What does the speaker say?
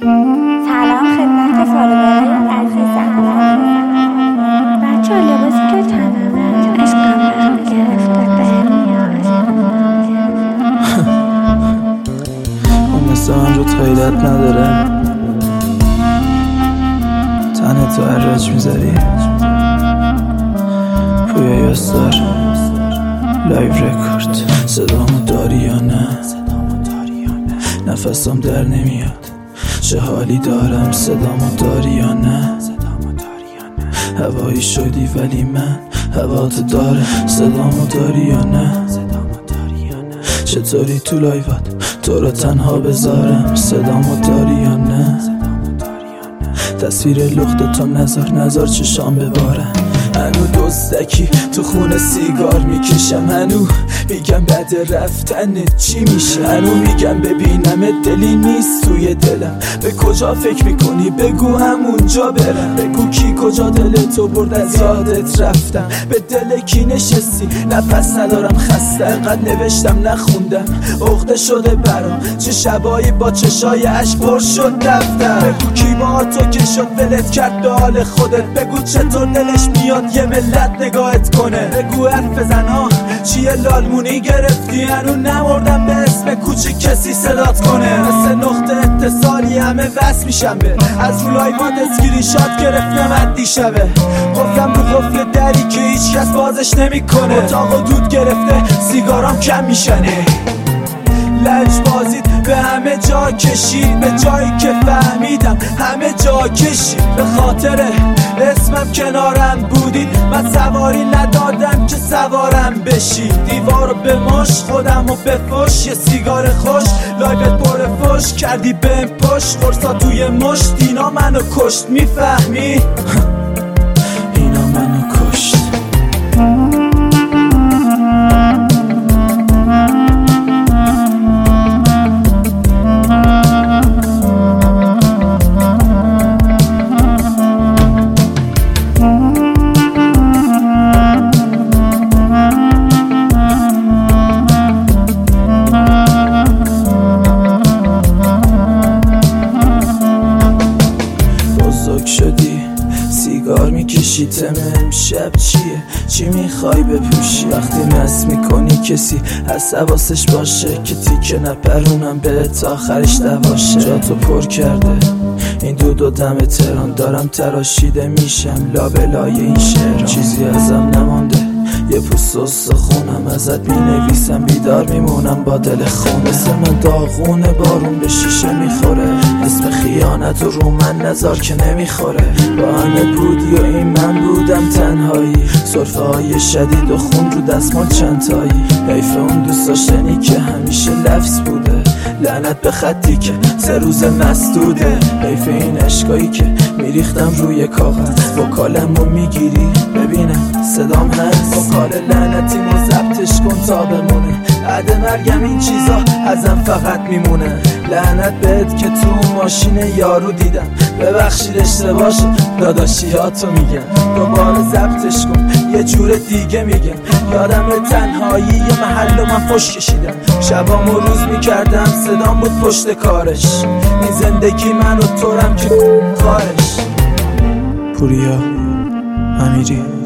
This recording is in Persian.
سلام خدمت فالوورای عزیزم بچه لباسی که تنمه عشقم برم گرفته به اون مثل رو غیرت نداره؟ تنه تو عراج می‌ذاری؟ پویا یاستار لایو رکورد. صدامو داری یا نه؟ نفسم در نمیاد. چه حالی دارم؟ صدامو داری یا نه؟ هوایی شدی ولی من هواتو داره صدامو داری یا نه؟ چطوری تو لایوات تو رو تنها بذارم؟ صدامو داری یا نه؟ تصویر لخت تو نظر نظر چشام ببارم. دزدکی تو خونه سیگار می‌کشم. هنو میگم بعد رفتن چی میشه؟ هنو میگم ببینم دلی نیست توی دلم. به کجا فکر می‌کنی؟ بگو همونجا برم. بگو کی کجا دل تو برد از یادت رفتم. به دل کی نشستی؟ نفس ندارم خسته. قد نوشتم نخوندم. عقده شده برام. چه شبایی با چشای عشق پر شد دفتر. بگو کی با تو که شد ولت کرد به حال خودت. بگو چطور دلش میاد یه ملت. نگاهت کنه. بگو حرف ها چیه لالمونی گرفتی؟ هنو نمردم به اسم کوچی کسی صدات کنه. مثل نقطه اتصالی همه وصل میشم به از رو لایوات اسکرین شات گرفتم از دیشبه. گفتم رو قفل دری که هیچ کس بازش نمی‌کنه. اتاق و دود گرفته سیگارام کم میشنه. لج بازید. به همه جا کشید به جایی که فهمیدم. همه جا کشید. به خاطر اسمم کنارم بودید. من سواری ندادم که سوارم بشید. دیوارو به مش خودم و فش. یه سیگار خوش. لایبت پر فش. کردی به پشت. فرصا توی مش دینا منو کشت. می‌فهمی؟ سیگار می‌کشی تم امشب چیه؟ چی می‌خوای بپوشی؟ وقتی مس می‌کنی کسی از حواسش باشه که تیکه نپرونم به تا آخرش دواشه جا تو پر کرده. این دو دو دم تران دارم تراشیده میشم. لابلای این شعر چیزی ازم نمانده. یه پوست خونم ازت می نویسم بیدار میمونم با دل خون مثل من داغونه بارون به شیشه می‌خوره. اسم خیانت و رو من نزار که نمی‌خوره. با همه بودی و این من بودم تنهایی. صرفه های شدید و خون رو دستمال چند تایی حیف اون دوست داشتنی که همیشه لفظ بوده. لعنت به خطی که سه روز مسدوده. حیف این اشکایی که میریختم روی کاغذ. وکالم رو می‌گیری؟ ببینم. صدام هست. وکال لعنتی مو ضبطش کن تا بمونه. بعد مرگم این چیزا ازم فقط میمونه. لعنت بهت که تو ماشین یارو دیدم. ببخشید اشتباه شد داداشیاتو میگم دوباره ضبطش کن یه جور دیگه میگم یادم تنهایی یه محل و من فش کشیدم. شبام و روز می‌کردم صدام بود پشت کارش. این زندگی من و تورم که کارش. پوریا امیری.